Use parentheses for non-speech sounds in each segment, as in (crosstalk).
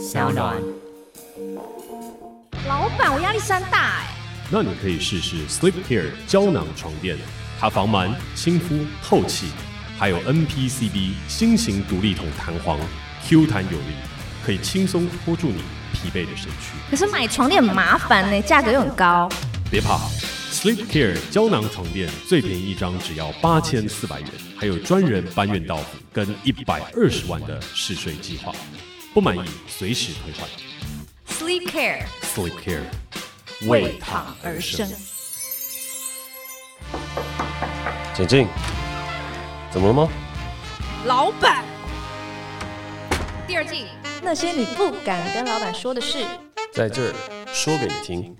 小暖。老板，我压力山大哎。那你可以试试 Sleep Care 胶囊床垫，它防螨、亲肤、透气，还有 NPCB 新型独立筒弹簧，Q 弹有力，可以轻松拖住你疲惫的身躯。可是买床垫很麻烦呢，价格又很高。别怕，Sleep Care 胶囊床垫最便宜一张只要八千四百元，还有专人搬运到府，跟一百二十万的试睡计划，不满意随时退换。Sleep Care，Sleep Care，为躺而生。简静，怎么了吗？老板，第二季那些你不敢跟老板说的事，在这儿说给你听。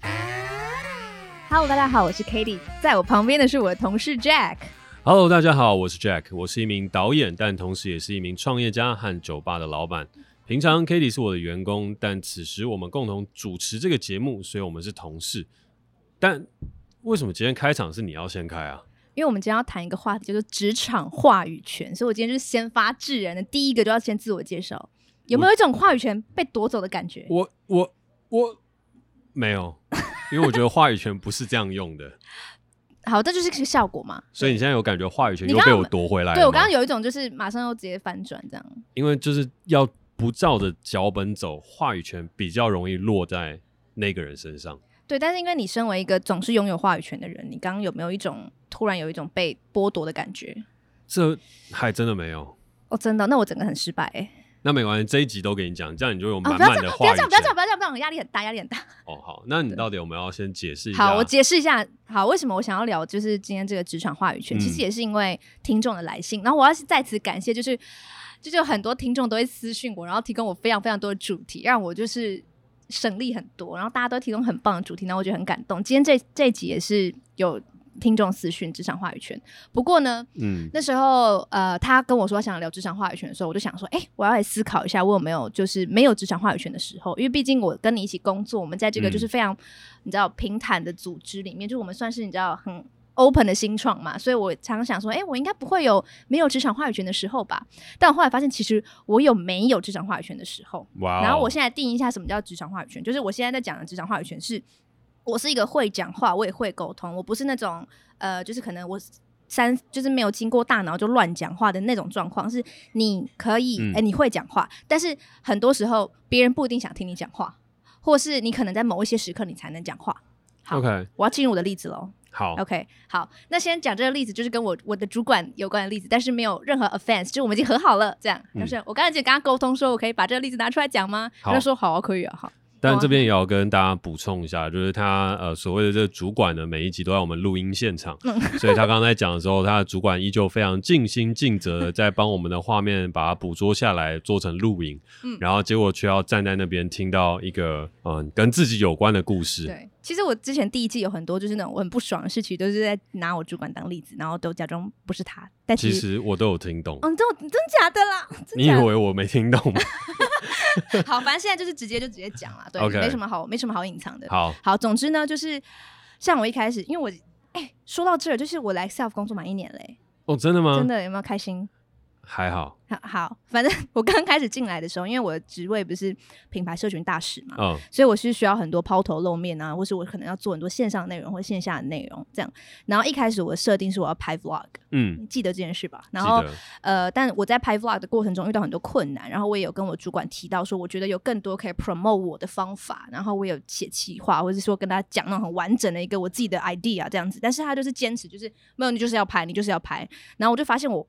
Hello，大家好，我是 Katie，在我旁边的是我的同事 Jack。Hello，大家好，我是 Jack，我是一名导演，但同时也是一名创业家和酒吧的老板。平常 Katie 是我的员工，但此时我们共同主持这个节目，所以我们是同事。但为什么今天开场是你要先开啊？因为我们今天要谈一个话题，叫做职场话语权，所以我今天就是先发制人的，第一个就要先自我介绍。有没有一种话语权被夺走的感觉？我我我没有。因为我觉得话语权不是这样用的，(laughs) 好，这就是个效果嘛。所以你现在有感觉话语权又被我夺回来了？对，我刚刚有一种就是马上又直接反转这样。因为就是要不照着脚本走，话语权比较容易落在那个人身上。对，但是因为你身为一个总是拥有话语权的人，你刚刚有没有一种突然有一种被剥夺的感觉？这还真的没有哦，真的？那我整个很失败欸。那没关系，这一集都给你讲，这样你就有满满的话语权。不要这样，不要这样，不要这样，不要这样，压力很大，压力很大。哦，好，那你到底有没有要先解释一下？好，我解释一下。好，为什么我想要聊就是今天这个职场话语权？嗯、其实也是因为听众的来信，然后我要是在此感谢，就是就是有很多听众都会私信我，然后提供我非常非常多的主题，让我就是省力很多，然后大家都提供很棒的主题，然后我觉得很感动。今天这这一集也是有。听众私讯职场话语权，不过呢，嗯，那时候呃，他跟我说想聊职场话语权的时候，我就想说，哎、欸，我要来思考一下，我有没有就是没有职场话语权的时候？因为毕竟我跟你一起工作，我们在这个就是非常、嗯、你知道平坦的组织里面，就我们算是你知道很 open 的新创嘛，所以我常常想说，哎、欸，我应该不会有没有职场话语权的时候吧？但我后来发现，其实我有没有职场话语权的时候。哇！然后我现在定义一下什么叫职场话语权，就是我现在在讲的职场话语权是。我是一个会讲话，我也会沟通。我不是那种呃，就是可能我三就是没有经过大脑就乱讲话的那种状况。是你可以，哎、嗯欸，你会讲话，但是很多时候别人不一定想听你讲话，或是你可能在某一些时刻你才能讲话。好.我要进入我的例子喽。好，OK，好，那先讲这个例子，就是跟我我的主管有关的例子，但是没有任何 offense，就是我们已经和好了，这样。就、嗯、是我刚才就跟他沟通说，我可以把这个例子拿出来讲吗？他说好啊，可以啊，好。但这边也要跟大家补充一下，就是他呃所谓的这个主管呢，每一集都在我们录音现场，(laughs) 所以他刚才讲的时候，他的主管依旧非常尽心尽责的在帮我们的画面把它捕捉下来，做成录影，然后结果却要站在那边听到一个嗯跟自己有关的故事。对，其实我之前第一季有很多就是那种我很不爽的事情，都是在拿我主管当例子，然后都假装不是他，但其实，其实我都有听懂。嗯，真真假的啦？你以为我没听懂吗？(laughs) (laughs) 好，反正现在就是直接就直接讲了，对，Okay. 没什么好，没什么好隐藏的。好，好，总之呢，就是像我一开始，因为我，哎、欸，说到这儿，就是我来 Self 工作满一年嘞。哦，真的吗？真的，有没有开心？还好，好，好，反正 (laughs) 我刚开始进来的时候，因为我的职位不是品牌社群大使嘛，嗯，所以我是需要很多抛头露面啊，或是我可能要做很多线上内容或线下的内容这样。然后一开始我的设定是我要拍 vlog，嗯，记得这件事吧？然后呃，但我在拍 vlog 的过程中遇到很多困难，然后我也有跟我主管提到说，我觉得有更多可以 promote 我的方法，然后我有写企划，或者是说跟他讲那种很完整的一个我自己的 idea 这样子，但是他就是坚持，就是没有，你就是要拍，你就是要拍。然后我就发现我。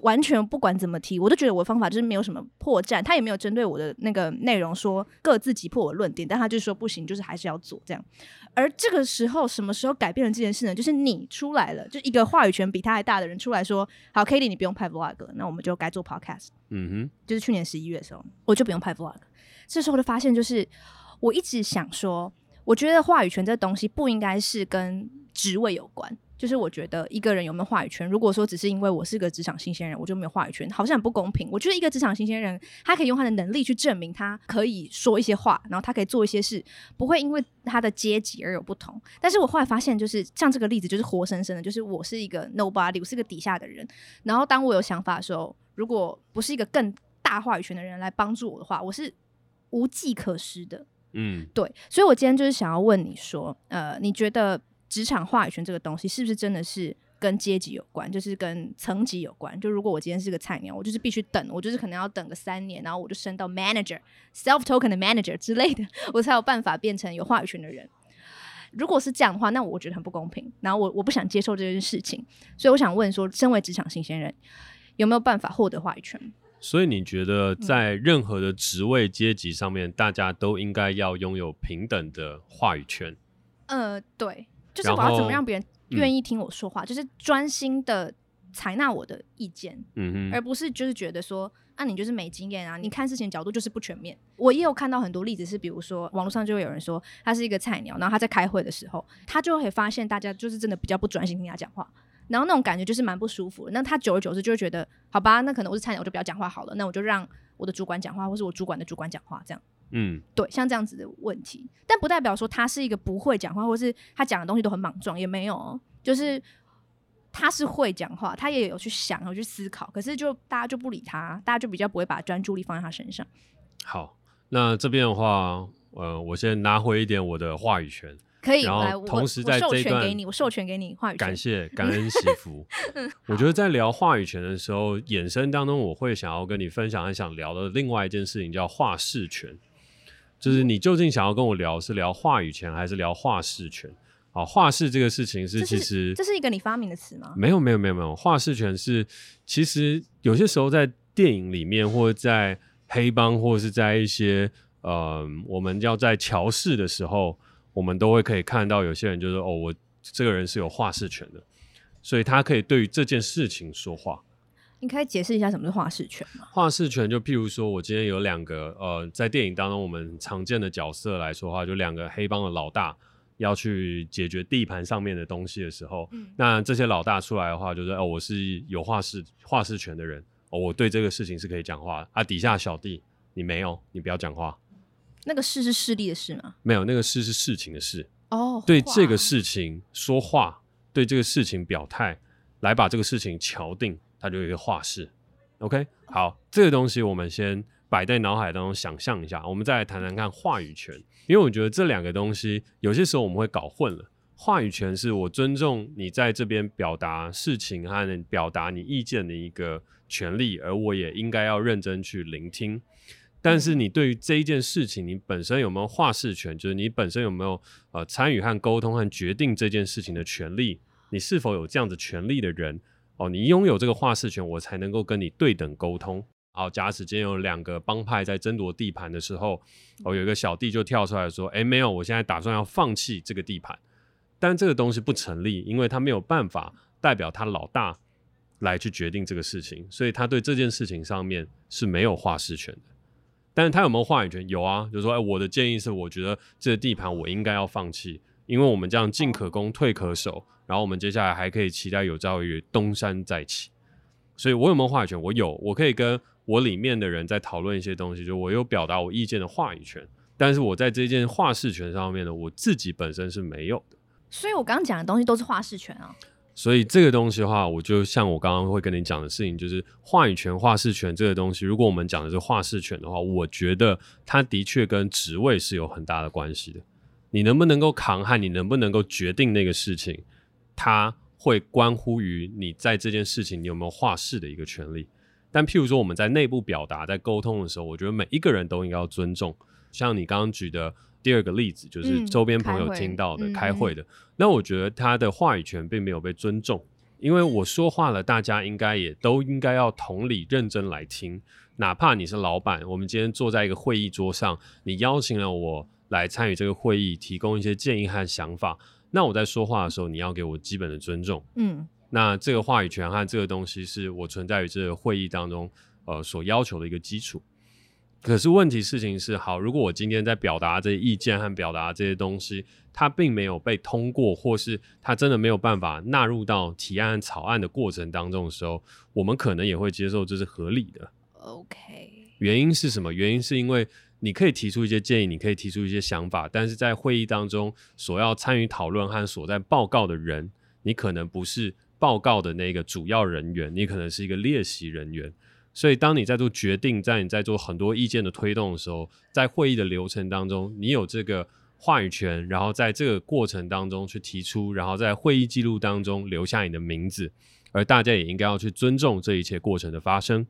完全不管怎么提，我都觉得我的方法就是没有什么破绽。他也没有针对我的那个内容说各自击破我论点，但他就说不行，就是还是要做这样。而这个时候，什么时候改变了这件事呢？就是你出来了，就一个话语权比他还大的人出来说：“好，Katie，你不用拍 vlog 了，那我们就该做 podcast。”嗯哼，就是去年十一月的时候，我就不用拍 vlog。这时候我就发现，就是我一直想说，我觉得话语权这东西不应该是跟职位有关。就是我觉得一个人有没有话语权，如果说只是因为我是个职场新鲜人，我就没有话语权，好像很不公平。我觉得一个职场新鲜人，他可以用他的能力去证明他可以说一些话，然后他可以做一些事，不会因为他的阶级而有不同。但是我后来发现，就是像这个例子，就是活生生的，就是我是一个 nobody，我是个底下的人。然后当我有想法的时候，如果不是一个更大话语权的人来帮助我的话，我是无计可施的。嗯，对，所以我今天就是想要问你说，呃，你觉得职场话语权这个东西是不是真的是跟阶级有关，就是跟层级有关？就如果我今天是个菜鸟，我就是必须等，我就是可能要等个三年，然后我就升到 manager、self token 的 manager 之类的，我才有办法变成有话语权的人。如果是这样的话，那我觉得很不公平。然后我我不想接受这件事情，所以我想问说，身为职场新鲜人，有没有办法获得话语权？所以你觉得在任何的职位阶级上面，嗯、大家都应该要拥有平等的话语权？呃，对，就是我要怎么让别人愿意听我说话，嗯、就是专心的采纳我的意见，而不是就是觉得说。那、啊、你就是没经验啊！你看事情角度就是不全面。我也有看到很多例子，是比如说网络上就会有人说他是一个菜鸟，然后他在开会的时候，他就会发现大家就是真的比较不专心听他讲话，然后那种感觉就是蛮不舒服的。那他久而久之就会觉得，好吧，那可能我是菜鸟，我就不要讲话好了。那我就让我的主管讲话，或是我主管的主管讲话，这样。嗯，对，像这样子的问题，但不代表说他是一个不会讲话，或是他讲的东西都很莽撞，也没有，就是。他是会讲话，他也有去想，有去思考，可是就大家就不理他，大家就比较不会把专注力放在他身上。好，那这边的话，呃，我先拿回一点我的话语权，可以，然后同时在这一段给你，我授权给你话语权，感谢 (laughs) 感恩惜福。(laughs) 我觉得在聊话语权的时候，衍生当中，我会想要跟你分享，很想聊的另外一件事情叫话事权，就是你究竟想要跟我聊是聊话语权，还是聊话事权？好，话事这个事情是其实这是一个你发明的词吗？没有没有没有没有，话事权是其实有些时候在电影里面，或者在黑帮，或者是在一些呃，我们要在乔事的时候，我们都会可以看到有些人就是哦，我这个人是有话事权的，所以他可以对于这件事情说话。你可以解释一下什么是话事权吗？话事权就譬如说，我今天有两个呃，在电影当中我们常见的角色来说的话，就两个黑帮的老大。要去解决地盘上面的东西的时候，嗯、那这些老大出来的话，就是哦，我是有话事话事权的人，哦，我对这个事情是可以讲话啊。底下小弟，你没有，你不要讲话。那个事是势力的事吗？没有，那个事是事情的事。哦，对这个事情说话，对这个事情表态，来把这个事情敲定，它就有一个话事。OK，好，这个东西我们先摆在脑海当中想象一下，我们再来谈谈看话语权。因为我觉得这两个东西有些时候我们会搞混了。话语权是我尊重你在这边表达事情和表达你意见的一个权利，而我也应该要认真去聆听。但是你对于这一件事情，你本身有没有话事权？就是你本身有没有呃参与和沟通和决定这件事情的权利？你是否有这样子权利的人？哦，你拥有这个话事权，我才能够跟你对等沟通。好，假使今天有两个帮派在争夺地盘的时候，哦，有一个小弟就跳出来说：“诶，没有，我现在打算要放弃这个地盘。”但这个东西不成立，因为他没有办法代表他老大来去决定这个事情，所以他对这件事情上面是没有话事权的。但是他有没有话语权？有啊，就是说，诶，我的建议是，我觉得这个地盘我应该要放弃，因为我们这样进可攻，退可守，然后我们接下来还可以期待有朝一日东山再起。所以我有没有话语权？我有，我可以跟。我里面的人在讨论一些东西，就我有表达我意见的话语权，但是我在这件话事权上面呢，我自己本身是没有的。所以我刚刚讲的东西都是话事权啊。所以这个东西的话，我就像我刚刚会跟你讲的事情，就是话语权、话事权这个东西，如果我们讲的是话事权的话，我觉得它的确跟职位是有很大的关系的。你能不能够扛和你能不能够决定那个事情，它会关乎于你在这件事情你有没有话事的一个权利。但譬如说我们在内部表达、在沟通的时候，我觉得每一个人都应该要尊重。像你刚刚举的第二个例子，就是周边朋友听到的、嗯、开会，的，嗯、那我觉得他的话语权并没有被尊重，因为我说话了，大家应该也都应该要同理、认真来听。哪怕你是老板，我们今天坐在一个会议桌上，你邀请了我来参与这个会议，提供一些建议和想法，那我在说话的时候，你要给我基本的尊重。嗯。那这个话语权和这个东西是我存在于这个会议当中，呃，所要求的一个基础。可是问题事情是，好，如果我今天在表达这些意见和表达这些东西，它并没有被通过，或是它真的没有办法纳入到提案和草案的过程当中的时候，我们可能也会接受这是合理的。OK。原因是什么？原因是因为你可以提出一些建议，你可以提出一些想法，但是在会议当中所要参与讨论和所在报告的人，你可能不是。报告的那个主要人员，你可能是一个列席人员，所以当你在做决定，在你在做很多意见的推动的时候，在会议的流程当中，你有这个话语权，然后在这个过程当中去提出，然后在会议记录当中留下你的名字，而大家也应该要去尊重这一切过程的发生。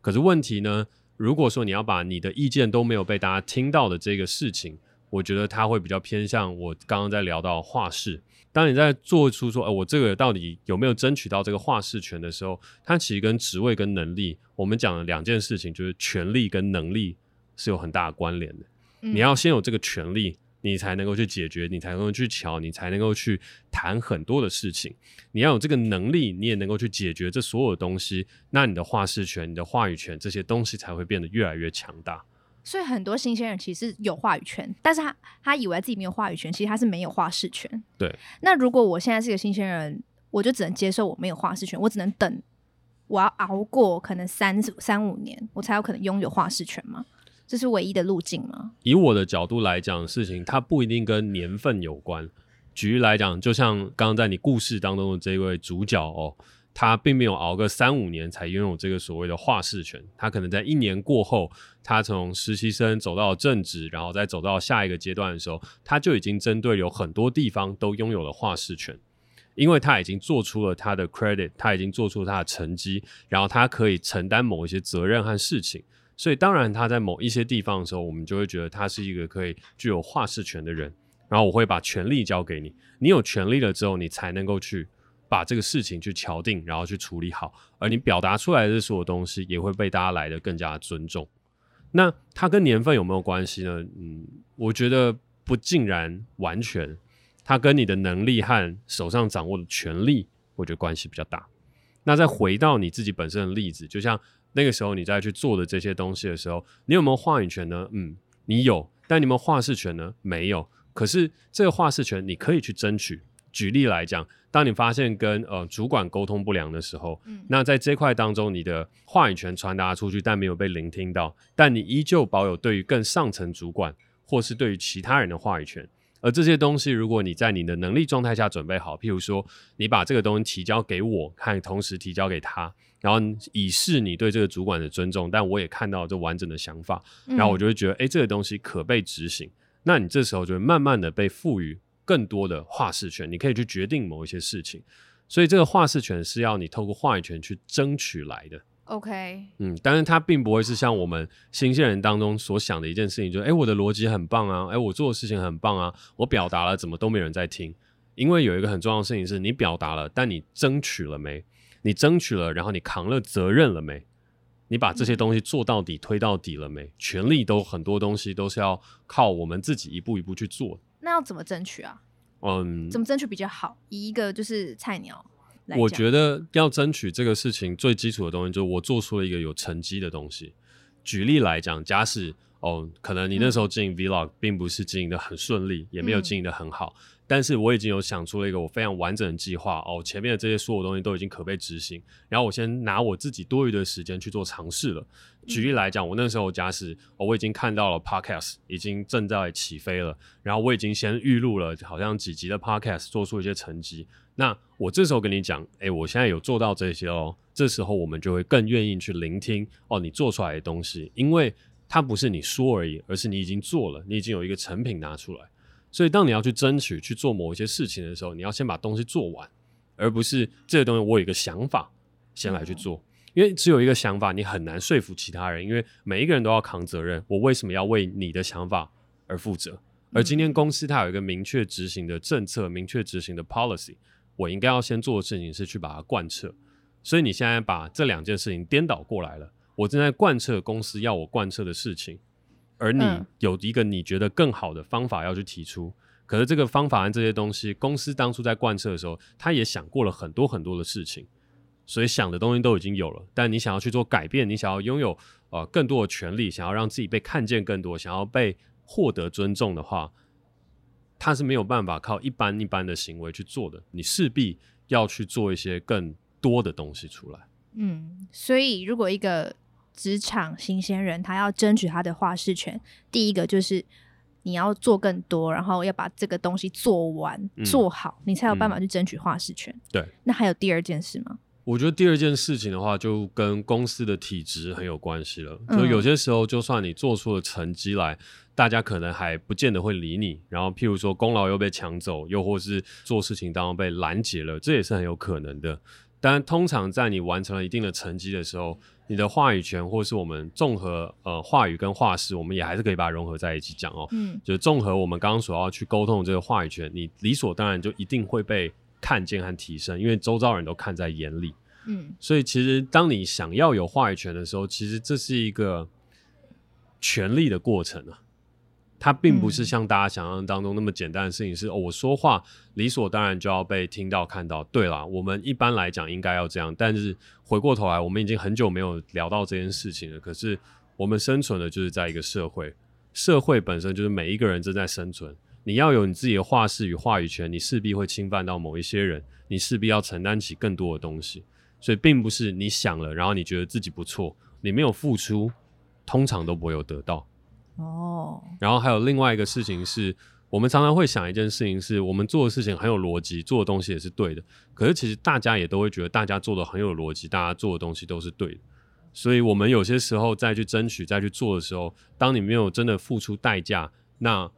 可是问题呢？如果说你要把你的意见都没有被大家听到的这个事情，我觉得它会比较偏向我刚刚在聊到话事。当你在做出说，呃，我这个到底有没有争取到这个话事权的时候，它其实跟职位跟能力，我们讲的两件事情，就是权力跟能力是有很大的关联的。嗯。你要先有这个权力。你才能够去解决，你才能够去瞧，你才能够去谈很多的事情。你要有这个能力，你也能够去解决这所有的东西。那你的话事权、你的话语权这些东西才会变得越来越强大。所以很多新鲜人其实有话语权，但是他他以为自己没有话语权，其实他是没有话事权。对。那如果我现在是个新鲜人，我就只能接受我没有话事权，我只能等，我要熬过可能三三五年，我才有可能拥有话事权吗？这是唯一的路径吗？以我的角度来讲，事情它不一定跟年份有关。举例来讲，就像刚刚在你故事当中的这位主角哦，他并没有熬个三五年才拥有这个所谓的话事权，他可能在一年过后，他从实习生走到正职，然后再走到下一个阶段的时候，他就已经针对有很多地方都拥有了话事权，因为他已经做出了他的 credit，他已经做出了他的成绩，然后他可以承担某一些责任和事情。所以，当然，他在某一些地方的时候，我们就会觉得他是一个可以具有话事权的人。然后，我会把权力交给你，你有权力了之后，你才能够去把这个事情去敲定，然后去处理好。而你表达出来的所有东西，也会被大家来得更加尊重。那它跟年份有没有关系呢？嗯，我觉得不尽然完全。它跟你的能力和手上掌握的权力，我觉得关系比较大。那再回到你自己本身的例子，就像。那个时候你再去做的这些东西的时候，你有没有话语权呢？嗯，你有，但你有没有话事权呢？没有。可是这个话事权你可以去争取。举例来讲，当你发现跟呃主管沟通不良的时候，嗯，那在这块当中，你的话语权传达出去，但没有被聆听到，但你依旧保有对于更上层主管或是对于其他人的话语权。而这些东西，如果你在你的能力状态下准备好，譬如说你把这个东西提交给我，看同时提交给他。然后以示你对这个主管的尊重，但我也看到这完整的想法，然后我就会觉得，哎、嗯，这个东西可被执行。那你这时候就会慢慢的被赋予更多的话事权，你可以去决定某一些事情。所以这个话事权是要你透过话语权去争取来的。OK，嗯，但是它并不会是像我们新鲜人当中所想的一件事情，就是，哎，我的逻辑很棒啊，哎，我做的事情很棒啊，我表达了，怎么都没人在听？因为有一个很重要的事情是你表达了，但你争取了没？你争取了，然后你扛了责任了没？你把这些东西做到底、推到底了没？权力都很多东西都是要靠我们自己一步一步去做。那要怎么争取啊？嗯，怎么争取比较好？以一个就是菜鸟来讲，我觉得要争取这个事情最基础的东西就是我做出了一个有成绩的东西。举例来讲，假使哦，可能你那时候经营 Vlog 并不是经营的很顺利，也没有经营的很好。嗯但是我已经有想出了一个我非常完整的计划哦，前面的这些所有东西都已经可被执行，然后我先拿我自己多余的时间去做尝试了。举例来讲，我那时候假使哦，我已经看到了 Podcast 已经正在起飞了，然后我已经先预录了好像几集的 Podcast，做出一些成绩。那我这时候跟你讲，哎，我现在有做到这些哦，这时候我们就会更愿意去聆听哦，你做出来的东西，因为它不是你说而已，而是你已经做了，你已经有一个成品拿出来。所以，当你要去争取去做某一些事情的时候，你要先把东西做完，而不是这个东西我有一个想法先来去做。因为只有一个想法，你很难说服其他人。因为每一个人都要扛责任，我为什么要为你的想法而负责？而今天公司它有一个明确执行的政策，明确执行的 policy，我应该要先做的事情是去把它贯彻。所以你现在把这两件事情颠倒过来了，我正在贯彻公司要我贯彻的事情。而你有一个你觉得更好的方法要去提出，可是这个方法和这些东西，公司当初在贯彻的时候，他也想过了很多很多的事情，所以想的东西都已经有了。但你想要去做改变，你想要拥有呃更多的权利，想要让自己被看见更多，想要被获得尊重的话，他是没有办法靠一般一般的行为去做的。你势必要去做一些更多的东西出来。嗯，所以如果一个。职场新鲜人，他要争取他的话事权。第一个就是你要做更多，然后要把这个东西做完、嗯、做好，你才有办法去争取话事权。对。那还有第二件事吗？我觉得第二件事情的话，就跟公司的体质很有关系了。就有些时候，就算你做出了成绩来，大家可能还不见得会理你。然后，譬如说功劳又被抢走，又或是做事情当中被拦截了，这也是很有可能的。但通常在你完成了一定的成绩的时候，你的话语权，或是我们综合呃话语跟话事，我们也还是可以把它融合在一起讲哦。嗯，就是综合我们刚刚所要去沟通的这个话语权，你理所当然就一定会被。看见和提升，因为周遭人都看在眼里，嗯，所以其实当你想要有话语权的时候，其实这是一个权力的过程啊，它并不是像大家想象当中那么简单的事情是，是、嗯、哦，我说话理所当然就要被听到看到。对啦，我们一般来讲应该要这样，但是回过头来，我们已经很久没有聊到这件事情了。可是我们生存的就是在一个社会，社会本身就是每一个人正在生存。你要有你自己的话事与话语权，你势必会侵犯到某一些人，你势必要承担起更多的东西，所以并不是你想了，然后你觉得自己不错，你没有付出，通常都不会有得到。哦。然后还有另外一个事情是，我们常常会想一件事情是，我们做的事情很有逻辑，做的东西也是对的，可是其实大家也都会觉得，大家做的很有逻辑，大家做的东西都是对的，所以我们有些时候再去争取、再去做的时候，当你没有真的付出代价，那。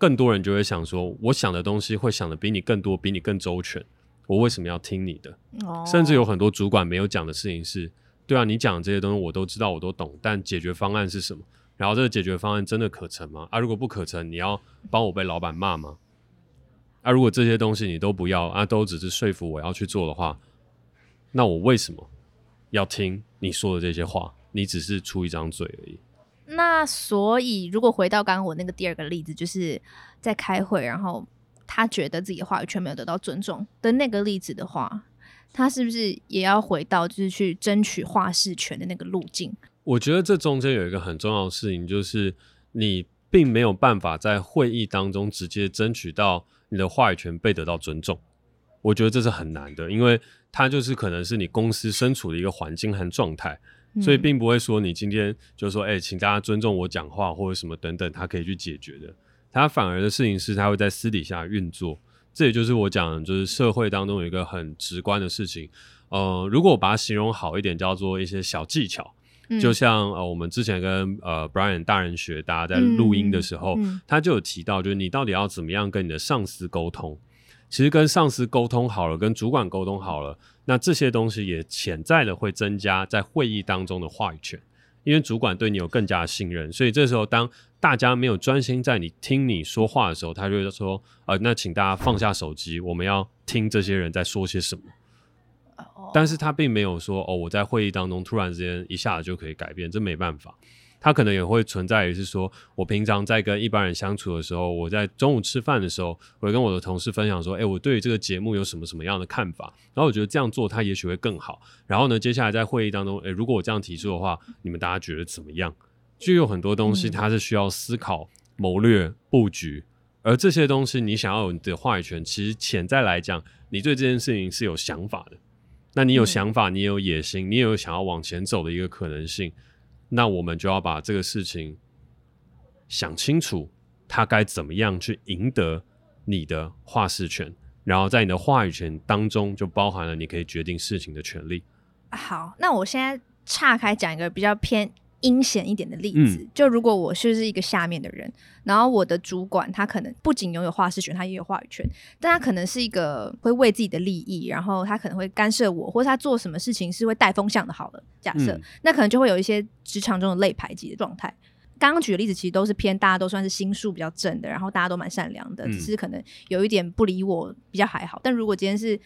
更多人就会想说，我想的东西会想的比你更多，比你更周全，我为什么要听你的？Oh. 甚至有很多主管没有讲的事情是，对啊，你讲这些东西我都知道，我都懂，但解决方案是什么？然后这个解决方案真的可成吗？啊，如果不可成，你要帮我被老板骂吗？啊，如果这些东西你都不要，啊，都只是说服我要去做的话，那我为什么要听你说的这些话？你只是出一张嘴而已。那所以，如果回到刚刚我那个第二个例子，就是在开会，然后他觉得自己的话语权没有得到尊重的那个例子的话，他是不是也要回到就是去争取话事权的那个路径？我觉得这中间有一个很重要的事情，就是你并没有办法在会议当中直接争取到你的话语权被得到尊重。我觉得这是很难的，因为它就是可能是你公司身处的一个环境和状态。所以并不会说你今天就说，哎、欸，请大家尊重我讲话或者什么等等，他可以去解决的。他反而的事情是，他会在私底下运作。这也就是我讲的，就是社会当中有一个很直观的事情。呃，如果我把它形容好一点，叫做一些小技巧。嗯、就像呃，我们之前跟呃 Brian 大人学，大家在录音的时候，他就有提到，就是你到底要怎么样跟你的上司沟通。其实跟上司沟通好了，跟主管沟通好了。那这些东西也潜在的会增加在会议当中的话语权，因为主管对你有更加的信任，所以这时候当大家没有专心在你听你说话的时候，他就会说：“呃，那请大家放下手机，我们要听这些人在说些什么。”但是他并没有说：“哦，我在会议当中突然之间一下子就可以改变，这没办法。”他可能也会存在于是说，我平常在跟一般人相处的时候，我在中午吃饭的时候，我会跟我的同事分享说，哎、欸，我对于这个节目有什么什么样的看法，然后我觉得这样做他也许会更好。然后呢，接下来在会议当中，哎、欸，如果我这样提出的话，你们大家觉得怎么样？就有很多东西它是需要思考、谋略、布局，而这些东西你想要有你的话语权，其实潜在来讲，你对这件事情是有想法的。那你有想法，你有野心，你也有想要往前走的一个可能性。那我们就要把这个事情想清楚，他该怎么样去赢得你的话事权，然后在你的话语权当中就包含了你可以决定事情的权利。好，那我现在岔开讲一个比较偏阴险一点的例子，嗯、就如果我是一个下面的人，然后我的主管他可能不仅拥有话事权，他也有话语权，但他可能是一个会为自己的利益，然后他可能会干涉我，或者他做什么事情是会带风向的。好了，假设、嗯、那可能就会有一些职场中的类排挤的状态。刚刚举的例子其实都是偏大家都算是心术比较正的，然后大家都蛮善良的，嗯、只是可能有一点不理我比较还好。但如果今天是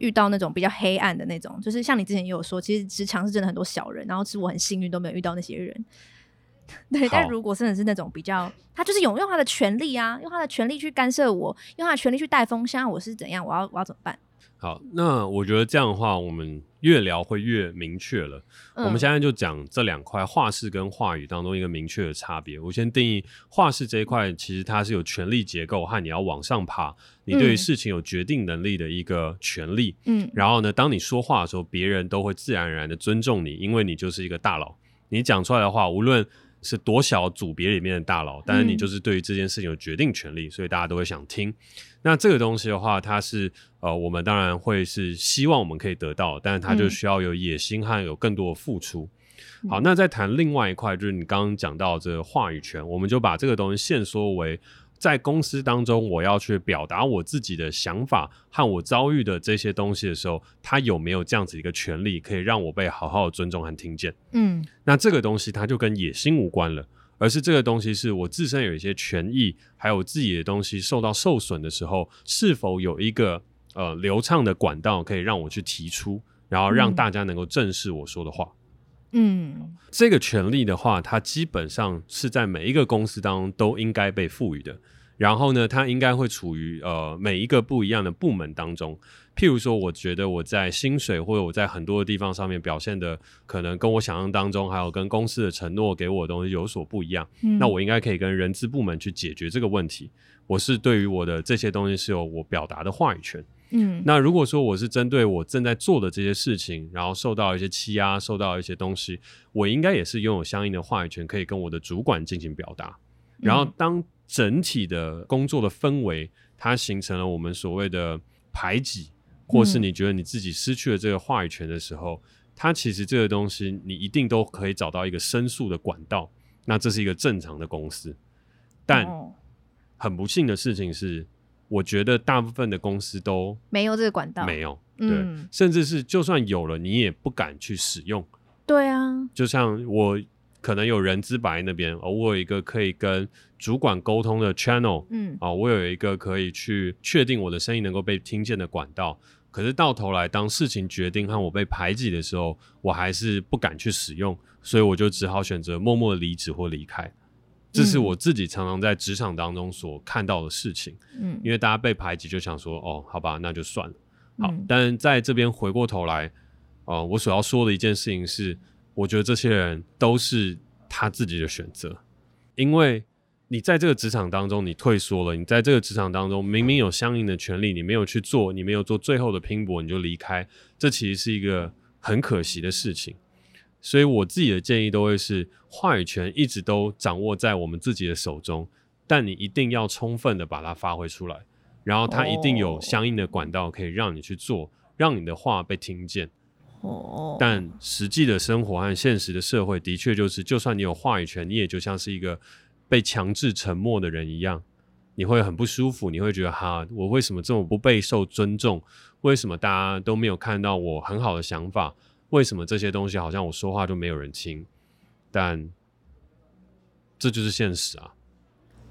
遇到那种比较黑暗的那种，就是像你之前也有说，其实职场是真的很多小人，然后是我很幸运都没有遇到那些人。(laughs) 对，但如果真的是那种比较，他就是有用他的权利啊，用他的权利去干涉我，用他的权利去带风向，我是怎样，我要我要怎么办？好，那我觉得这样的话，我们越聊会越明确了。嗯、我们现在就讲这两块话事跟话语当中一个明确的差别。我先定义话事这一块，其实它是有权力结构和你要往上爬，你对于事情有决定能力的一个权利。嗯，然后呢，当你说话的时候，别人都会自然而然的尊重你，因为你就是一个大佬。你讲出来的话，无论是多小组别里面的大佬，但是你就是对于这件事情有决定权利，嗯、所以大家都会想听。那这个东西的话，它是呃，我们当然会是希望我们可以得到，但是它就需要有野心和有更多的付出。嗯、好，那再谈另外一块，就是你刚刚讲到这个话语权，我们就把这个东西限缩为。在公司当中，我要去表达我自己的想法和我遭遇的这些东西的时候，他有没有这样子一个权利，可以让我被好好的尊重和听见？嗯，那这个东西它就跟野心无关了，而是这个东西是我自身有一些权益，还有自己的东西受到受损的时候，是否有一个呃流畅的管道可以让我去提出，然后让大家能够正视我说的话？嗯，这个权利的话，它基本上是在每一个公司当中都应该被赋予的。然后呢，它应该会处于呃每一个不一样的部门当中。譬如说，我觉得我在薪水或者我在很多的地方上面表现的可能跟我想象当中，还有跟公司的承诺给我的东西有所不一样。嗯，那我应该可以跟人资部门去解决这个问题。我是对于我的这些东西是有我表达的话语权。嗯，那如果说我是针对我正在做的这些事情，然后受到一些欺压，受到一些东西，我应该也是拥有相应的话语权，可以跟我的主管进行表达。然后当整体的工作的氛围，它形成了我们所谓的排挤，或是你觉得你自己失去了这个话语权的时候，嗯、它其实这个东西你一定都可以找到一个申诉的管道。那这是一个正常的公司，但很不幸的事情是，我觉得大部分的公司都没有这个管道，没有，对，嗯、甚至是就算有了，你也不敢去使用。对啊，就像我。可能有人资白那边，哦，我有一个可以跟主管沟通的 channel，嗯，啊、哦，我有一个可以去确定我的声音能够被听见的管道。可是到头来，当事情决定和我被排挤的时候，我还是不敢去使用，所以我就只好选择默默的离职或离开。这是我自己常常在职场当中所看到的事情。嗯，因为大家被排挤，就想说，哦，好吧，那就算了。好，嗯、但在这边回过头来，啊、呃，我所要说的一件事情是。我觉得这些人都是他自己的选择，因为你在这个职场当中，你退缩了；你在这个职场当中，明明有相应的权利，你没有去做，你没有做最后的拼搏，你就离开，这其实是一个很可惜的事情。所以我自己的建议都会是，话语权一直都掌握在我们自己的手中，但你一定要充分的把它发挥出来，然后它一定有相应的管道可以让你去做，让你的话被听见。哦，但实际的生活和现实的社会的确就是，就算你有话语权，你也就像是一个被强制沉默的人一样，你会很不舒服，你会觉得哈，我为什么这么不备受尊重？为什么大家都没有看到我很好的想法？为什么这些东西好像我说话就没有人听？但这就是现实啊。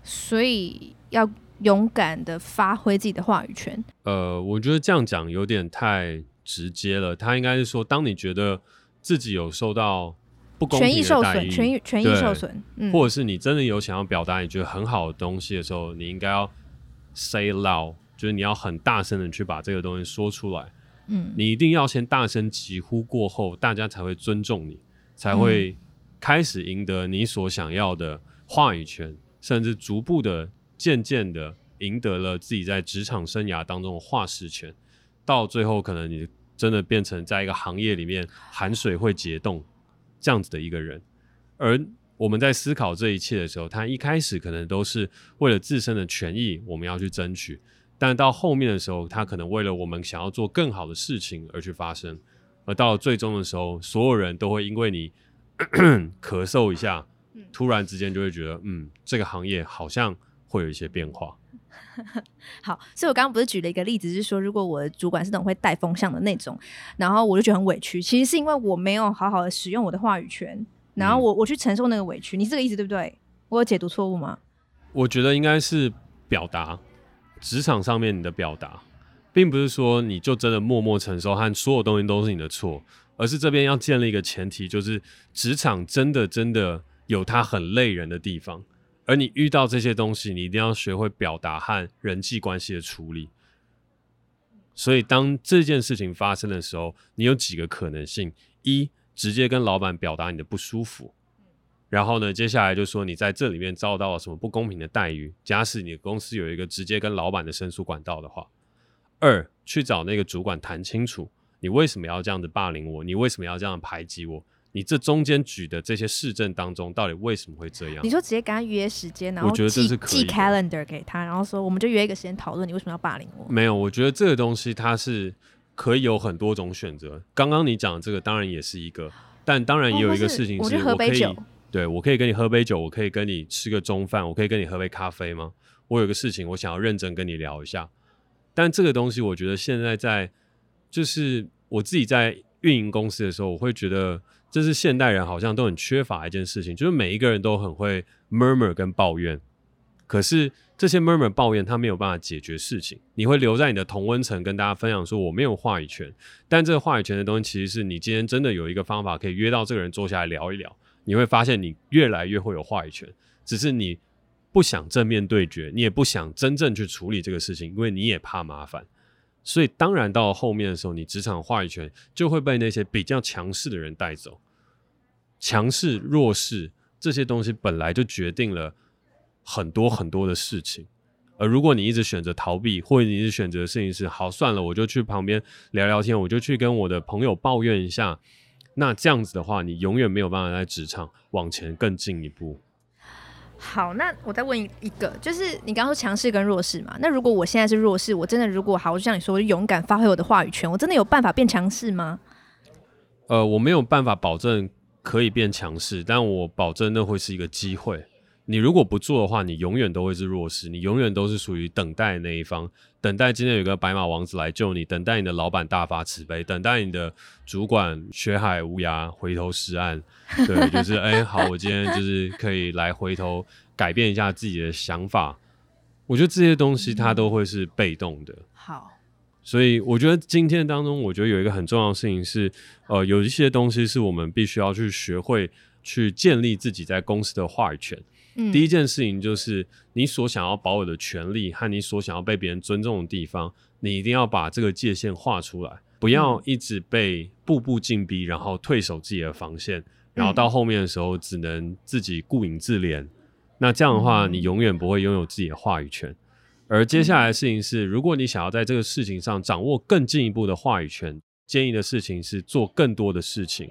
所以要勇敢的发挥自己的话语权。呃，我觉得这样讲有点太。直接了，他应该是说，当你觉得自己有受到不公平的待遇，权益受损，权益权益受损，嗯，或者是你真的有想要表达你觉得很好的东西的时候，你应该要 say loud，就是你要很大声的去把这个东西说出来，嗯，你一定要先大声疾呼过后，大家才会尊重你，才会开始赢得你所想要的话语权，甚至逐步的、渐渐的赢得了自己在职场生涯当中的话事权，到最后可能你。真的变成在一个行业里面含水会结冻这样子的一个人，而我们在思考这一切的时候，他一开始可能都是为了自身的权益，我们要去争取，但到后面的时候，他可能为了我们想要做更好的事情而去发生，而到了最终的时候，所有人都会因为你咳嗽一下，突然之间就会觉得，嗯，这个行业好像会有一些变化。好，所以我刚刚不是举了一个例子，是说如果我的主管是那种会带风向的那种，然后我就觉得很委屈。其实是因为我没有好好的使用我的话语权，然后我我去承受那个委屈。你是这个意思对不对？我有解读错误吗？我觉得应该是表达职场上面你的表达，并不是说你就真的默默承受和所有东西都是你的错，而是这边要建立一个前提，就是职场真的真的有它很累人的地方。而你遇到这些东西，你一定要学会表达和人际关系的处理。所以，当这件事情发生的时候，你有几个可能性：一，直接跟老板表达你的不舒服；然后呢，接下来就说你在这里面遭到了什么不公平的待遇。假使你的公司有一个直接跟老板的申诉管道的话，二，去找那个主管谈清楚，你为什么要这样子霸凌我？你为什么要这样排挤我？你这中间举的这些市政当中，到底为什么会这样？你说直接跟他约时间，然后我觉得这是寄 calendar 给他，然后说我们就约一个时间讨论，你为什么要霸凌我？没有，我觉得这个东西它是可以有很多种选择。刚刚你讲的这个当然也是一个，但当然也有一个事情是，我可以，对，我可以跟你喝杯酒，我可以跟你吃个中饭，我可以跟你喝杯咖啡吗？我有个事情我想要认真跟你聊一下，但这个东西我觉得现在在就是我自己在运营公司的时候，我会觉得。这是现代人好像都很缺乏一件事情，就是每一个人都很会 murmur 跟抱怨，可是这些 murmur 抱怨他没有办法解决事情。你会留在你的同温层跟大家分享说我没有话语权，但这个话语权的东西其实是你今天真的有一个方法可以约到这个人坐下来聊一聊，你会发现你越来越会有话语权，只是你不想正面对决，你也不想真正去处理这个事情，因为你也怕麻烦。所以，当然到后面的时候，你职场话语权就会被那些比较强势的人带走。强势、弱势这些东西本来就决定了很多很多的事情。而如果你一直选择逃避，或者你是选择的事情是好算了，我就去旁边聊聊天，我就去跟我的朋友抱怨一下，那这样子的话，你永远没有办法在职场往前更进一步。好，那我再问一个，就是你刚刚说强势跟弱势嘛？那如果我现在是弱势，我真的如果好，就像你说，我就勇敢发挥我的话语权，我真的有办法变强势吗？呃，我没有办法保证可以变强势，但我保证那会是一个机会。你如果不做的话，你永远都会是弱势，你永远都是属于等待的那一方，等待今天有个白马王子来救你，等待你的老板大发慈悲，等待你的主管学海无涯回头是岸。对，就是哎、欸，好，我今天就是可以来回头改变一下自己的想法。我觉得这些东西它都会是被动的。好，所以我觉得今天当中，我觉得有一个很重要的事情是，呃，有一些东西是我们必须要去学会去建立自己在公司的话语权。第一件事情就是，你所想要保有的权利和你所想要被别人尊重的地方，你一定要把这个界限画出来，不要一直被步步进逼，然后退守自己的防线，然后到后面的时候只能自己顾影自怜。那这样的话，你永远不会拥有自己的话语权。而接下来的事情是，如果你想要在这个事情上掌握更进一步的话语权，建议的事情是做更多的事情。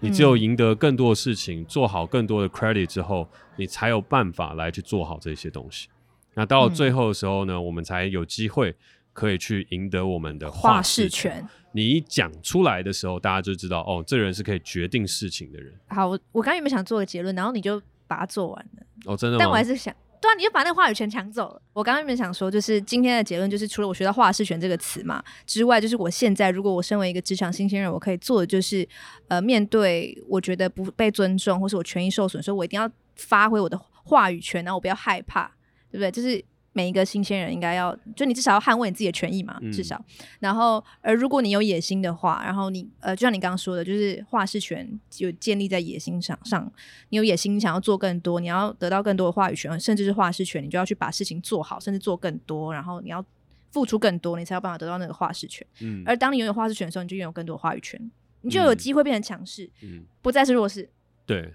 你只有赢得更多的事情，做好更多的 credit 之后，你才有办法来去做好这些东西。那到最后的时候呢，我们才有机会可以去赢得我们的话事权。你一讲出来的时候，大家就知道哦，这人是可以决定事情的人。好，我我刚刚有没有想做个结论，然后你就把它做完了。哦，真的吗？但我还是想。对啊，你就把那话语权抢走了。我刚刚原本想说，就是今天的结论就是，除了我学到“话事权”这个词嘛之外，就是我现在如果我身为一个职场新鲜人，我可以做的就是，呃，面对我觉得不被尊重或是我权益受损，所以我一定要发挥我的话语权，然后我不要害怕，对不对？就是。每一个新鲜人应该要，就你至少要捍卫你自己的权益嘛，至少。嗯、然后，而如果你有野心的话，然后你呃，就像你刚刚说的，就是话事权就建立在野心上上。你有野心，你想要做更多，你要得到更多的话语权，甚至是话事权，你就要去把事情做好，甚至做更多。然后你要付出更多，你才有办法得到那个话事权。嗯。而当你拥有话事权的时候，你就拥有更多的话语权，你就有机会变成强势，嗯，不再是弱势。对。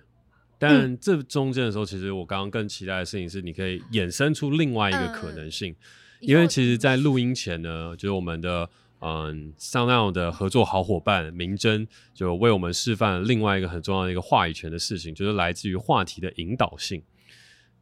但这中间的时候，其实我刚刚更期待的事情是，你可以衍生出另外一个可能性，嗯、因为其实，在录音前呢，就是我们的嗯 SoundOn 的合作好伙伴明真就为我们示范了另外一个很重要的一个话语权的事情，就是来自于话题的引导性。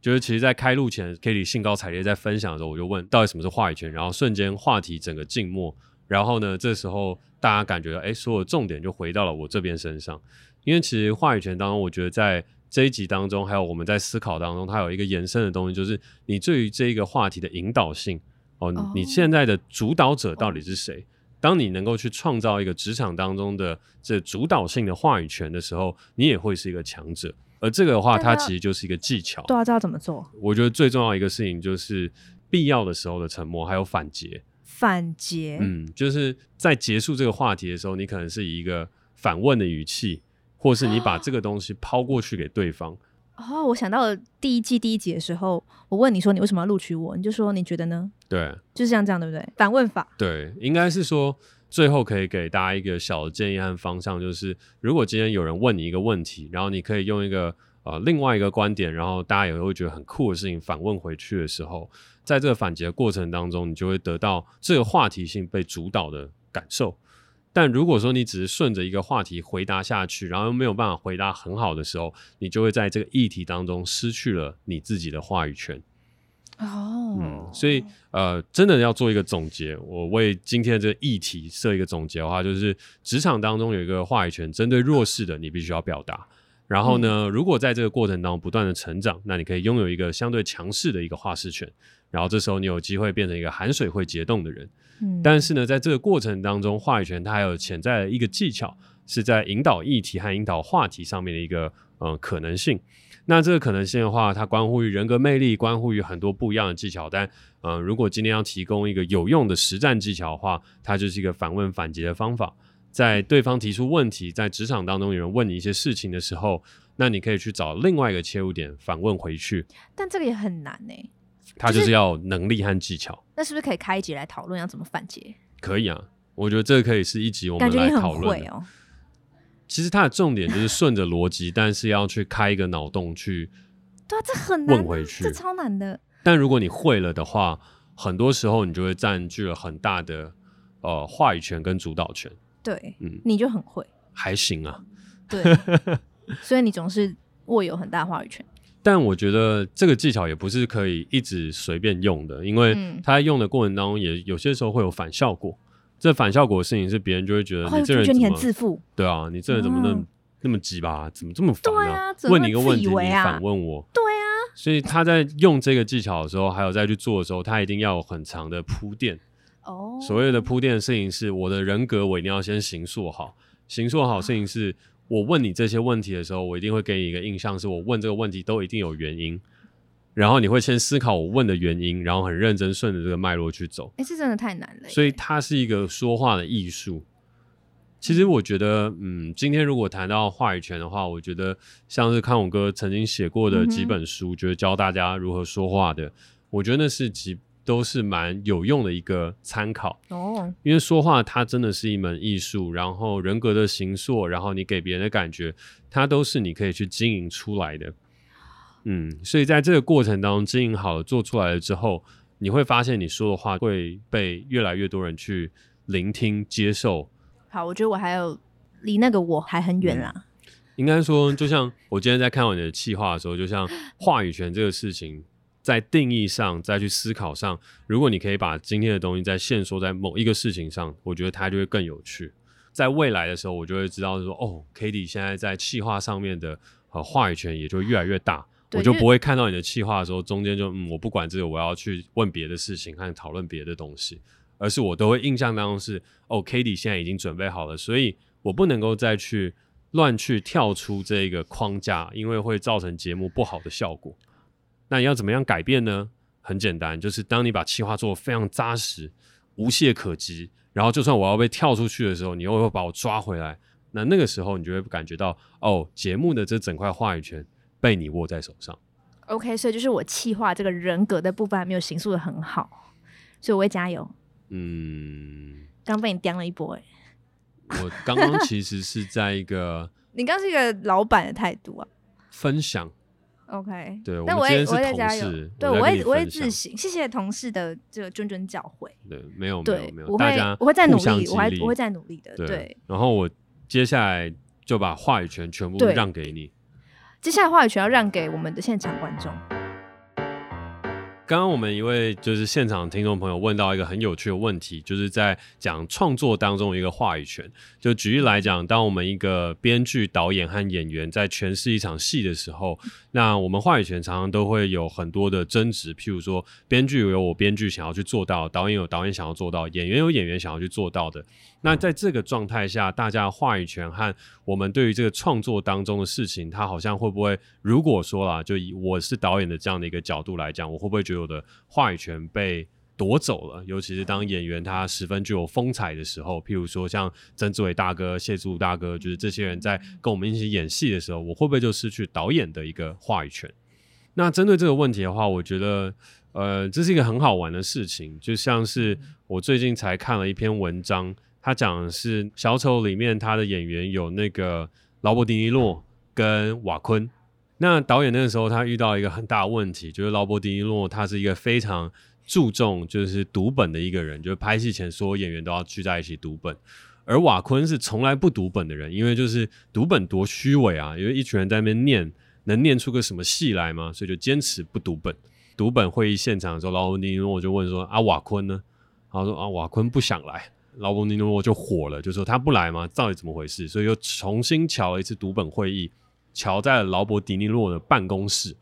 就是其实，在开录前，Katie 兴高采烈在分享的时候，我就问到底什么是话语权，然后瞬间话题整个静默，然后呢，这时候大家感觉到，哎，所有重点就回到了我这边身上，因为其实话语权当中，我觉得在这一集当中，还有我们在思考当中，它有一个延伸的东西，就是你对于这一个话题的引导性哦，你现在的主导者到底是谁？当你能够去创造一个职场当中的这主导性的话语权的时候，你也会是一个强者。而这个的话，它其实就是一个技巧。对啊，知道怎么做？我觉得最重要一个事情就是必要的时候的沉默，还有反击。反击，嗯，就是在结束这个话题的时候，你可能是以一个反问的语气。或是你把这个东西抛过去给对方。哦，我想到了第一季第一集的时候，我问你说你为什么要录取我，你就说你觉得呢？对，就是像这样，对不对？反问法。对，应该是说最后可以给大家一个小的建议和方向，就是如果今天有人问你一个问题，然后你可以用一个呃另外一个观点，然后大家也会觉得很酷的事情反问回去的时候，在这个反击的过程当中，你就会得到这个话题性被主导的感受。但如果说你只是顺着一个话题回答下去，然后又没有办法回答很好的时候，你就会在这个议题当中失去了你自己的话语权。哦，嗯，所以呃，真的要做一个总结，我为今天的这个议题设一个总结的话，就是职场当中有一个话语权，针对弱势的，你必须要表达。然后呢，如果在这个过程当中不断的成长，那你可以拥有一个相对强势的一个话事权。然后这时候你有机会变成一个含水会结冻的人。嗯，但是呢，在这个过程当中，话语权它还有潜在的一个技巧，是在引导议题和引导话题上面的一个呃可能性。那这个可能性的话，它关乎于人格魅力，关乎于很多不一样的技巧。但呃，如果今天要提供一个有用的实战技巧的话，它就是一个反问反击的方法。在对方提出问题，在职场当中有人问你一些事情的时候，那你可以去找另外一个切入点反问回去。但这个也很难呢、欸，他就是要能力和技巧。那是不是可以开一集来讨论要怎么反击？可以啊，我觉得这个可以是一集我们来讨论哦。其实它的重点就是顺着逻辑，但是要去开一个脑洞去。对啊，这很难问回去，这超难的。但如果你会了的话，很多时候你就会占据了很大的呃话语权跟主导权。对，嗯，你就很会，还行啊。对，(laughs) 所以你总是握有很大话语权。但我觉得这个技巧也不是可以一直随便用的，因为他在用的过程当中，也有些时候会有反效果。嗯、这反效果的事情是别人就会觉得你这人怎么，你很自负。对啊，你这人怎么那么、嗯、那么急吧，怎么这么烦？啊、问你一个问题，你反问我。对啊。所以他在用这个技巧的时候，还有再去做的时候，他一定要有很长的铺垫。哦，所谓的铺垫的事情是，我的人格我一定要先形塑好，形塑好事情是我问你这些问题的时候，我一定会给你一个印象，是我问这个问题都一定有原因，然后你会先思考我问的原因，然后很认真顺着这个脉络去走。哎，这真的太难了。所以它是一个说话的艺术。其实我觉得，嗯，今天如果谈到话语权的话，我觉得像是康永哥曾经写过的几本书，就是教大家如何说话的，我觉得那是几。都是蛮有用的一个参考哦，因为说话它真的是一门艺术，然后人格的形塑，然后你给别人的感觉，它都是你可以去经营出来的。嗯，所以在这个过程当中经营好了，做出来了之后，你会发现你说的话会被越来越多人去聆听接受。好，我觉得我还有离那个我还很远啦。嗯，应该说，就像我今天在看完你的气话的时候，就像话语权这个事情。在定义上，再去思考上，如果你可以把今天的东西再限缩在某一个事情上，我觉得它就会更有趣。在未来的时候，我就会知道说，哦，Cady 现在在企划上面的呃话语权也就越来越大，我就不会看到你的企划的时候，中间就嗯，我不管这个，我要去问别的事情看讨论别的东西，而是我都会印象当中是，哦，Cady 现在已经准备好了，所以我不能够再去乱去跳出这个框架，因为会造成节目不好的效果。那你要怎么样改变呢？很简单，就是当你把企划做得非常扎实、无懈可击，然后就算我要被跳出去的时候，你又会把我抓回来。那那个时候，你就会感觉到，哦，节目的这整块话语权被你握在手上。OK，所以就是我气化这个人格的部分还没有形塑的很好，所以我会加油。嗯，刚被你刁了一波，欸，哎，我刚刚其实是在一个，(laughs) 你刚是一个老板的态度啊，分享。OK，对，但我也我也在加油，对我也我也自省，谢谢同事的这个谆谆教诲。对，没有没有没有，我大家我会再努力，我还我会再努力的。对，然后我接下来就把话语权全部让给你。接下来话语权要让给我们的现场观众。刚刚我们一位就是现场听众朋友问到一个很有趣的问题，就是在讲创作当中的一个话语权。就举例来讲，当我们一个编剧、导演和演员在诠释一场戏的时候，那我们话语权常常都会有很多的争执。譬如说，编剧有我编剧想要去做到，导演有导演想要做到，演员有演员想要去做到的。那在这个状态下，大家的话语权和我们对于这个创作当中的事情，他好像会不会，如果说啦，就以我是导演的这样的一个角度来讲，我会不会觉得我的话语权被夺走了？尤其是当演员他十分具有风采的时候，譬如说像曾志伟大哥、谢祖武大哥，就是这些人在跟我们一起演戏的时候，我会不会就失去导演的一个话语权？那针对这个问题的话，我觉得，呃，这是一个很好玩的事情，就像是我最近才看了一篇文章。他讲的是小丑里面他的演员有那个劳勃迪尼洛跟瓦昆。那导演那个时候他遇到一个很大的问题，就是劳勃迪尼洛他是一个非常注重就是读本的一个人，就是拍戏前所有演员都要聚在一起读本，而瓦昆是从来不读本的人，因为就是读本多虚伪啊，因为一群人在那边念，能念出个什么戏来吗？所以就坚持不读本。读本会议现场的时候，劳勃尼诺就问说：“啊，瓦昆呢？”他说：“啊，瓦昆不想来。”劳勃尼诺就火了，就说：“他不来吗？到底怎么回事？”所以又重新乔了一次读本会议，乔在了劳勃迪尼诺的办公室。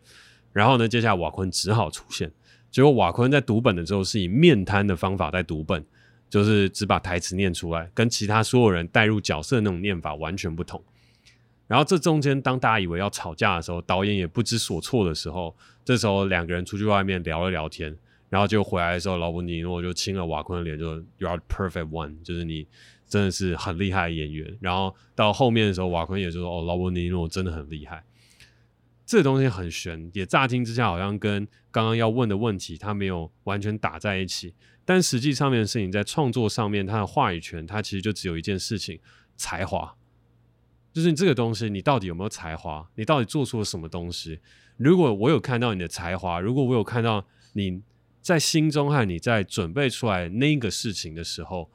然后呢，接下来瓦昆只好出现。结果瓦昆在读本的时候是以面瘫的方法在读本，就是只把台词念出来，跟其他所有人带入角色那种念法完全不同。然后这中间，当大家以为要吵架的时候，导演也不知所措的时候，这时候两个人出去外面聊了聊天，然后就回来的时候，劳勃尼诺就亲了瓦昆的脸，就 “You are perfect one”，就是你真的是很厉害的演员。然后到后面的时候，瓦昆也就说：“哦，劳勃尼诺真的很厉害。”这个东西很玄，也乍听之下好像跟刚刚要问的问题，他没有完全打在一起。但实际上面的事情，在创作上面，他的话语权，他其实就只有一件事情：才华。就是你这个东西，你到底有没有才华？你到底做出了什么东西？如果我有看到你的才华，如果我有看到你在心中和你在准备出来那个事情的时候，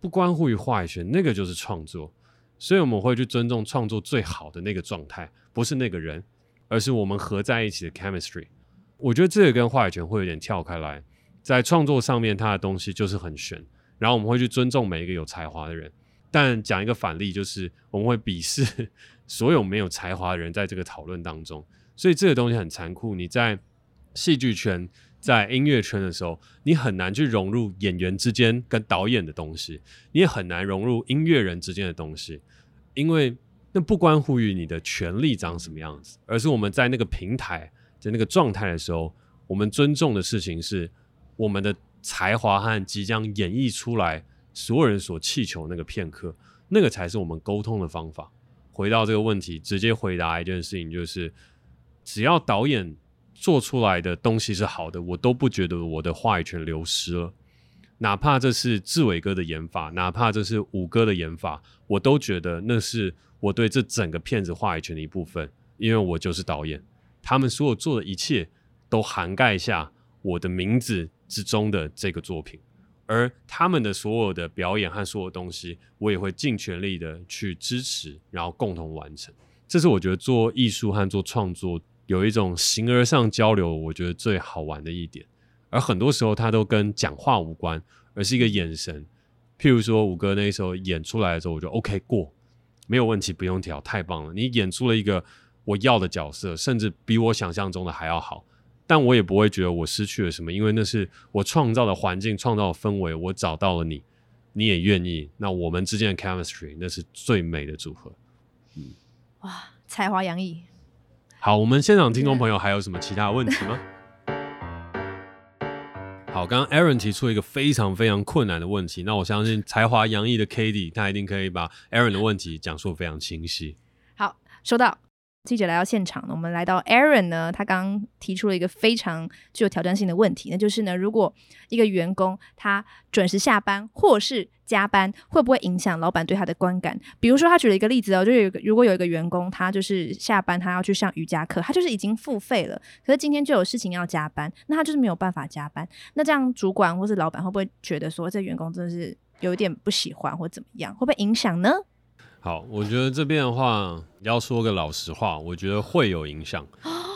不关乎于话语权，那个就是创作。所以我们会去尊重创作最好的那个状态，不是那个人，而是我们合在一起的 chemistry。我觉得这个跟话语权会有点跳开来，在创作上面，它的东西就是很悬。然后我们会去尊重每一个有才华的人。但讲一个反例，就是我们会鄙视 (laughs) 所有没有才华的人，在这个讨论当中，所以这个东西很残酷。你在戏剧圈、在音乐圈的时候，你很难去融入演员之间跟导演的东西，你也很难融入音乐人之间的东西，因为那不关乎于你的权利长什么样子，而是我们在那个平台、在那个状态的时候，我们尊重的事情是我们的才华和即将演绎出来。所有人所祈求那个片刻，那个才是我们沟通的方法。回到这个问题，直接回答一件事情，就是只要导演做出来的东西是好的，我都不觉得我的话语权流失了。哪怕这是志伟哥的演法，哪怕这是五哥的演法，我都觉得那是我对这整个片子话语权的一部分，因为我就是导演。他们所有做的一切，都涵盖下我的名字之中的这个作品。而他们的所有的表演和所有东西，我也会尽全力的去支持，然后共同完成。这是我觉得做艺术和做创作有一种形而上交流，我觉得最好玩的一点。而很多时候，它都跟讲话无关，而是一个眼神。譬如说，五哥那时候演出来的时候，我就 OK 过，没有问题，不用调，太棒了。你演出了一个我要的角色，甚至比我想象中的还要好。但我也不会觉得我失去了什么，因为那是我创造的环境、创造的氛围，我找到了你，你也愿意，那我们之间的 chemistry 那是最美的组合。嗯，哇，才华洋溢。好，我们现场听众朋友还有什么其他问题吗？(laughs) 好，刚刚 Aaron 提出了一个非常非常困难的问题，那我相信才华洋溢的 k a t i e 他一定可以把 Aaron 的问题讲述非常清晰。好，收到。记者来到现场，我们来到 Aaron 呢，他刚刚提出了一个非常具有挑战性的问题，那就是呢，如果一个员工他准时下班或是加班，会不会影响老板对他的观感？比如说，他举了一个例子哦，就有一个如果有一个员工，他就是下班他要去上瑜伽课，他就是已经付费了，可是今天就有事情要加班，那他就是没有办法加班。那这样主管或是老板会不会觉得说，这员工真的是有一点不喜欢或怎么样？会不会影响呢？好，我觉得这边的话要说个老实话，我觉得会有影响。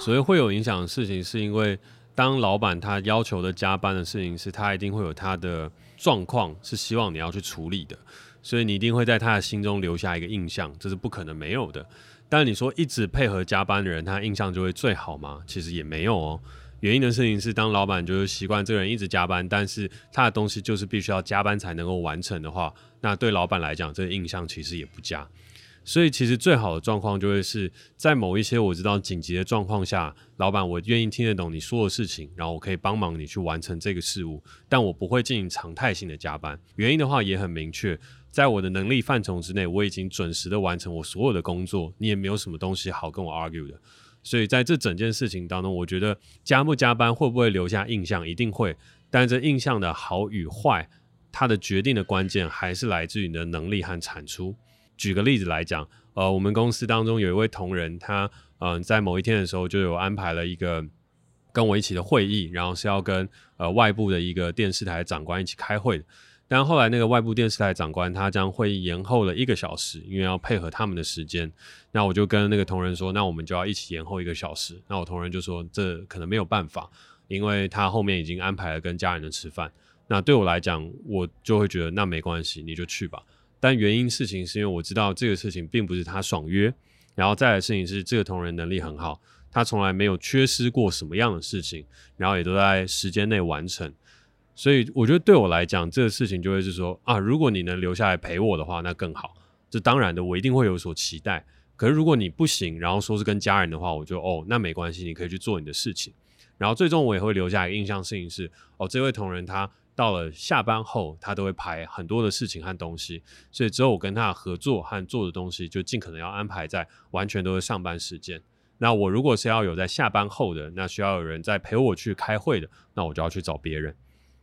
所谓会有影响的事情，是因为当老板他要求的加班的事情，是他一定会有他的状况，是希望你要去处理的，所以你一定会在他的心中留下一个印象，这是不可能没有的。但你说一直配合加班的人，他印象就会最好吗？其实也没有哦。原因的事情是，当老板就是习惯这个人一直加班，但是他的东西就是必须要加班才能够完成的话，那对老板来讲，这个印象其实也不佳。所以，其实最好的状况就会是在某一些我知道紧急的状况下，老板我愿意听得懂你说的事情，然后我可以帮忙你去完成这个事务，但我不会进行常态性的加班。原因的话也很明确，在我的能力范畴之内，我已经准时的完成我所有的工作，你也没有什么东西好跟我 argue 的。所以在这整件事情当中，我觉得加不加班会不会留下印象，一定会。但这印象的好与坏，它的决定的关键还是来自于你的能力和产出。举个例子来讲，呃，我们公司当中有一位同仁，他嗯、在某一天的时候就有安排了一个跟我一起的会议，然后是要跟呃外部的一个电视台长官一起开会。但后来那个外部电视台长官他将会议延后了一个小时，因为要配合他们的时间。那我就跟那个同仁说，那我们就要一起延后一个小时。那我同仁就说，这可能没有办法，因为他后面已经安排了跟家人的吃饭。那对我来讲，我就会觉得那没关系，你就去吧。但原因事情是因为我知道这个事情并不是他爽约，然后再来事情是这个同仁能力很好，他从来没有缺失过什么样的事情，然后也都在时间内完成。所以我觉得对我来讲，这个事情就会是说啊，如果你能留下来陪我的话，那更好。这当然的，我一定会有所期待。可是如果你不行，然后说是跟家人的话，我就哦，那没关系，你可以去做你的事情。然后最终我也会留下一个印象事情是，哦，这位同仁他到了下班后，他都会排很多的事情和东西，所以只有我跟他合作和做的东西，就尽可能要安排在完全都是上班时间。那我如果是要有在下班后的，那需要有人在陪我去开会的，那我就要去找别人。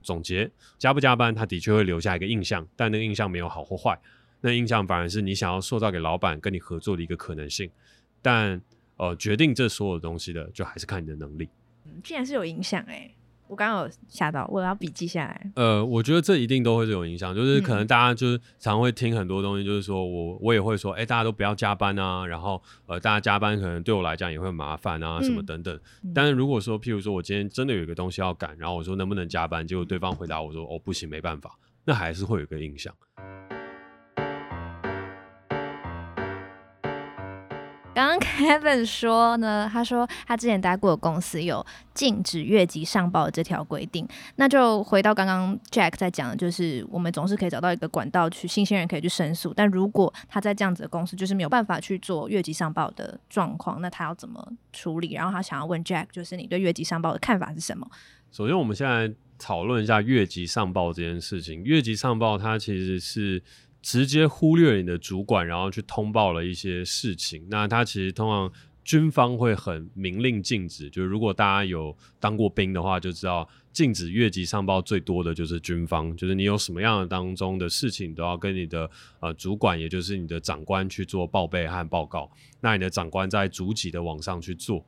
总结，加不加班，他的确会留下一个印象，但那个印象没有好或坏，那印象反而是你想要塑造给老板跟你合作的一个可能性。但呃，决定这所有东西的，就还是看你的能力。嗯，竟然是有影响哎、我刚刚有吓到，我要笔记下来。呃，我觉得这一定都会是有影响，就是可能大家就是常会听很多东西，就是说我我也会说，哎、欸，大家都不要加班啊，然后呃，大家加班可能对我来讲也会麻烦啊，什么等等。嗯、但是如果说，譬如说我今天真的有一个东西要赶，然后我说能不能加班，结果对方回答我说，哦，不行，没办法，那还是会有一个影响。刚刚 Kevin 说呢，他说他之前待过的公司有禁止越级上报的这条规定。那就回到刚刚 Jack 在讲的，就是我们总是可以找到一个管道去新鲜人可以去申诉。但如果他在这样子的公司就是没有办法去做越级上报的状况，那他要怎么处理？然后他想要问 Jack，就是你对越级上报的看法是什么？首先，我们现在讨论一下越级上报这件事情。越级上报它其实是。直接忽略你的主管，然后去通报了一些事情。那他其实通常军方会很明令禁止，就是如果大家有当过兵的话，就知道禁止越级上报最多的就是军方，就是你有什么样的当中的事情，都要跟你的呃主管，也就是你的长官去做报备和报告。那你的长官在逐级的往上去做。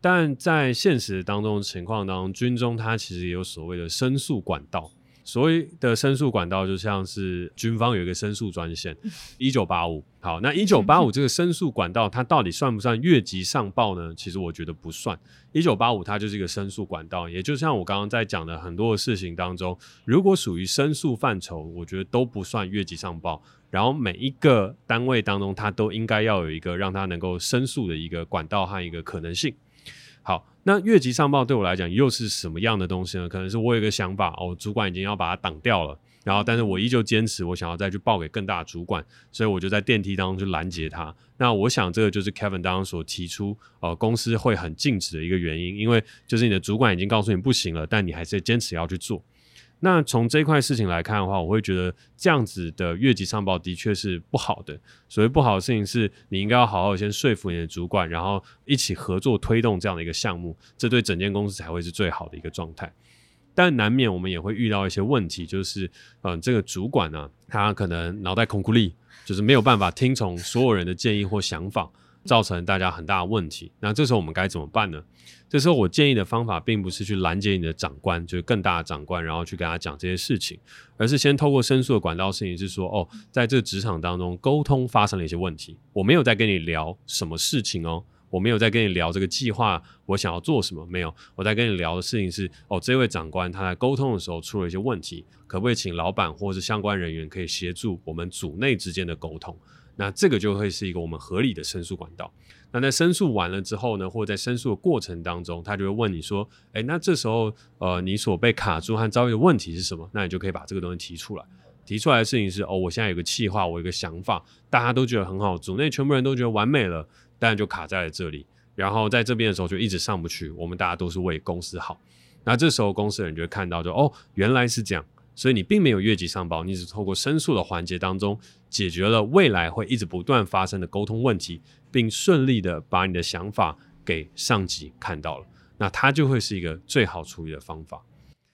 但在现实当中情况当中，军中它其实也有所谓的申诉管道。所谓的申诉管道，就像是军方有一个申诉专线，一九八五。好，那一九八五这个申诉管道，它到底算不算越级上报呢？其实我觉得不算。一九八五它就是一个申诉管道，也就像我刚刚在讲的很多的事情当中，如果属于申诉范畴，我觉得都不算越级上报。然后每一个单位当中，它都应该要有一个让它能够申诉的一个管道和一个可能性。好。那越级上报对我来讲又是什么样的东西呢？可能是我有一个想法哦，主管已经要把它挡掉了，然后但是我依旧坚持我想要再去报给更大的主管，所以我就在电梯当中去拦截他。那我想这个就是 Kevin 当中所提出，呃，公司会很禁止的一个原因，因为就是你的主管已经告诉你不行了，但你还是坚持要去做。那从这块事情来看的话，我会觉得这样子的越级上报的确是不好的。所谓不好的事情是，你应该要好好先说服你的主管，然后一起合作推动这样的一个项目，这对整间公司才会是最好的一个状态。但难免我们也会遇到一些问题，就是嗯，这个主管呢、他可能脑袋空空力，就是没有办法听从所有人的建议或想法。造成大家很大的问题，那这时候我们该怎么办呢？这时候我建议的方法并不是去拦截你的长官，就是更大的长官，然后去跟他讲这些事情，而是先透过申诉的管道，事情是说，哦，在这个职场当中沟通发生了一些问题，我没有在跟你聊什么事情哦，我没有在跟你聊这个计划，我想要做什么，没有，我在跟你聊的事情是，哦，这位长官他在沟通的时候出了一些问题，可不可以请老板或是相关人员可以协助我们组内之间的沟通？那这个就会是一个我们合理的申诉管道。那在申诉完了之后呢，或者在申诉的过程当中，他就会问你说：“诶，那这时候呃，你所被卡住和遭遇的问题是什么？”那你就可以把这个东西提出来。提出来的事情是：哦，我现在有个计划，我有个想法，大家都觉得很好，组内全部人都觉得完美了，但就卡在了这里。然后在这边的时候就一直上不去。我们大家都是为公司好。那这时候公司的人就会看到就，就哦，原来是这样。所以你并没有越级上报，你只透过申诉的环节当中解决了未来会一直不断发生的沟通问题，并顺利的把你的想法给上级看到了，那它就会是一个最好处理的方法。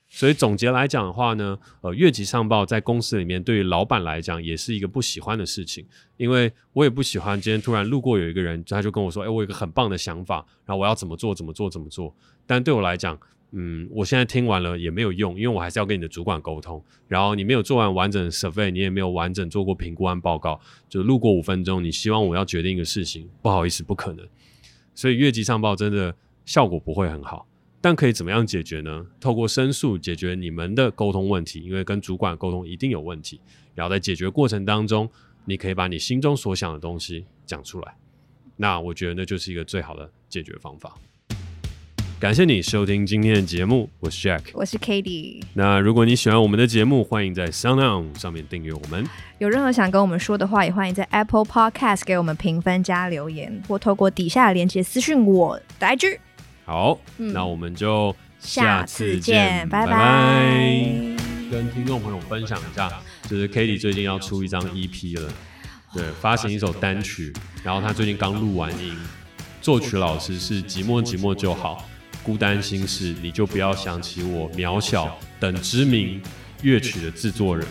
所以总结来讲的话呢，呃，越级上报在公司里面对于老板来讲也是一个不喜欢的事情，因为我也不喜欢今天突然路过有一个人，他就跟我说，哎，我有一个很棒的想法，然后我要怎么做怎么做怎么做，但对我来讲。嗯，我现在听完了也没有用，因为我还是要跟你的主管沟通。然后你没有做完完整的 survey，你也没有完整做过评估案报告，就路过五分钟，你希望我要决定一个事情，不好意思，不可能。所以越级上报真的效果不会很好，但可以怎么样解决呢？透过申诉解决你们的沟通问题，因为跟主管沟通一定有问题。然后在解决过程当中，你可以把你心中所想的东西讲出来。那我觉得那就是一个最好的解决方法。感谢你收听今天的节目，我是 Jack，我是 Katie。那如果你喜欢我们的节目，欢迎在 SoundOn 上面订阅我们。有任何想跟我们说的话，也欢迎在 Apple Podcast 给我们评分加留言，或透过底下的链接私讯我的 IG。好，嗯、那我们就下次见，次见拜拜。拜拜。跟听众朋友分享一下，就是 Katie 最近要出一张 EP 了，对，发行一首单曲，然后他最近刚录完音，作曲老师是寂寞寂寞就好。孤单心事，你就不要想起我。渺小等知名乐曲的制作人。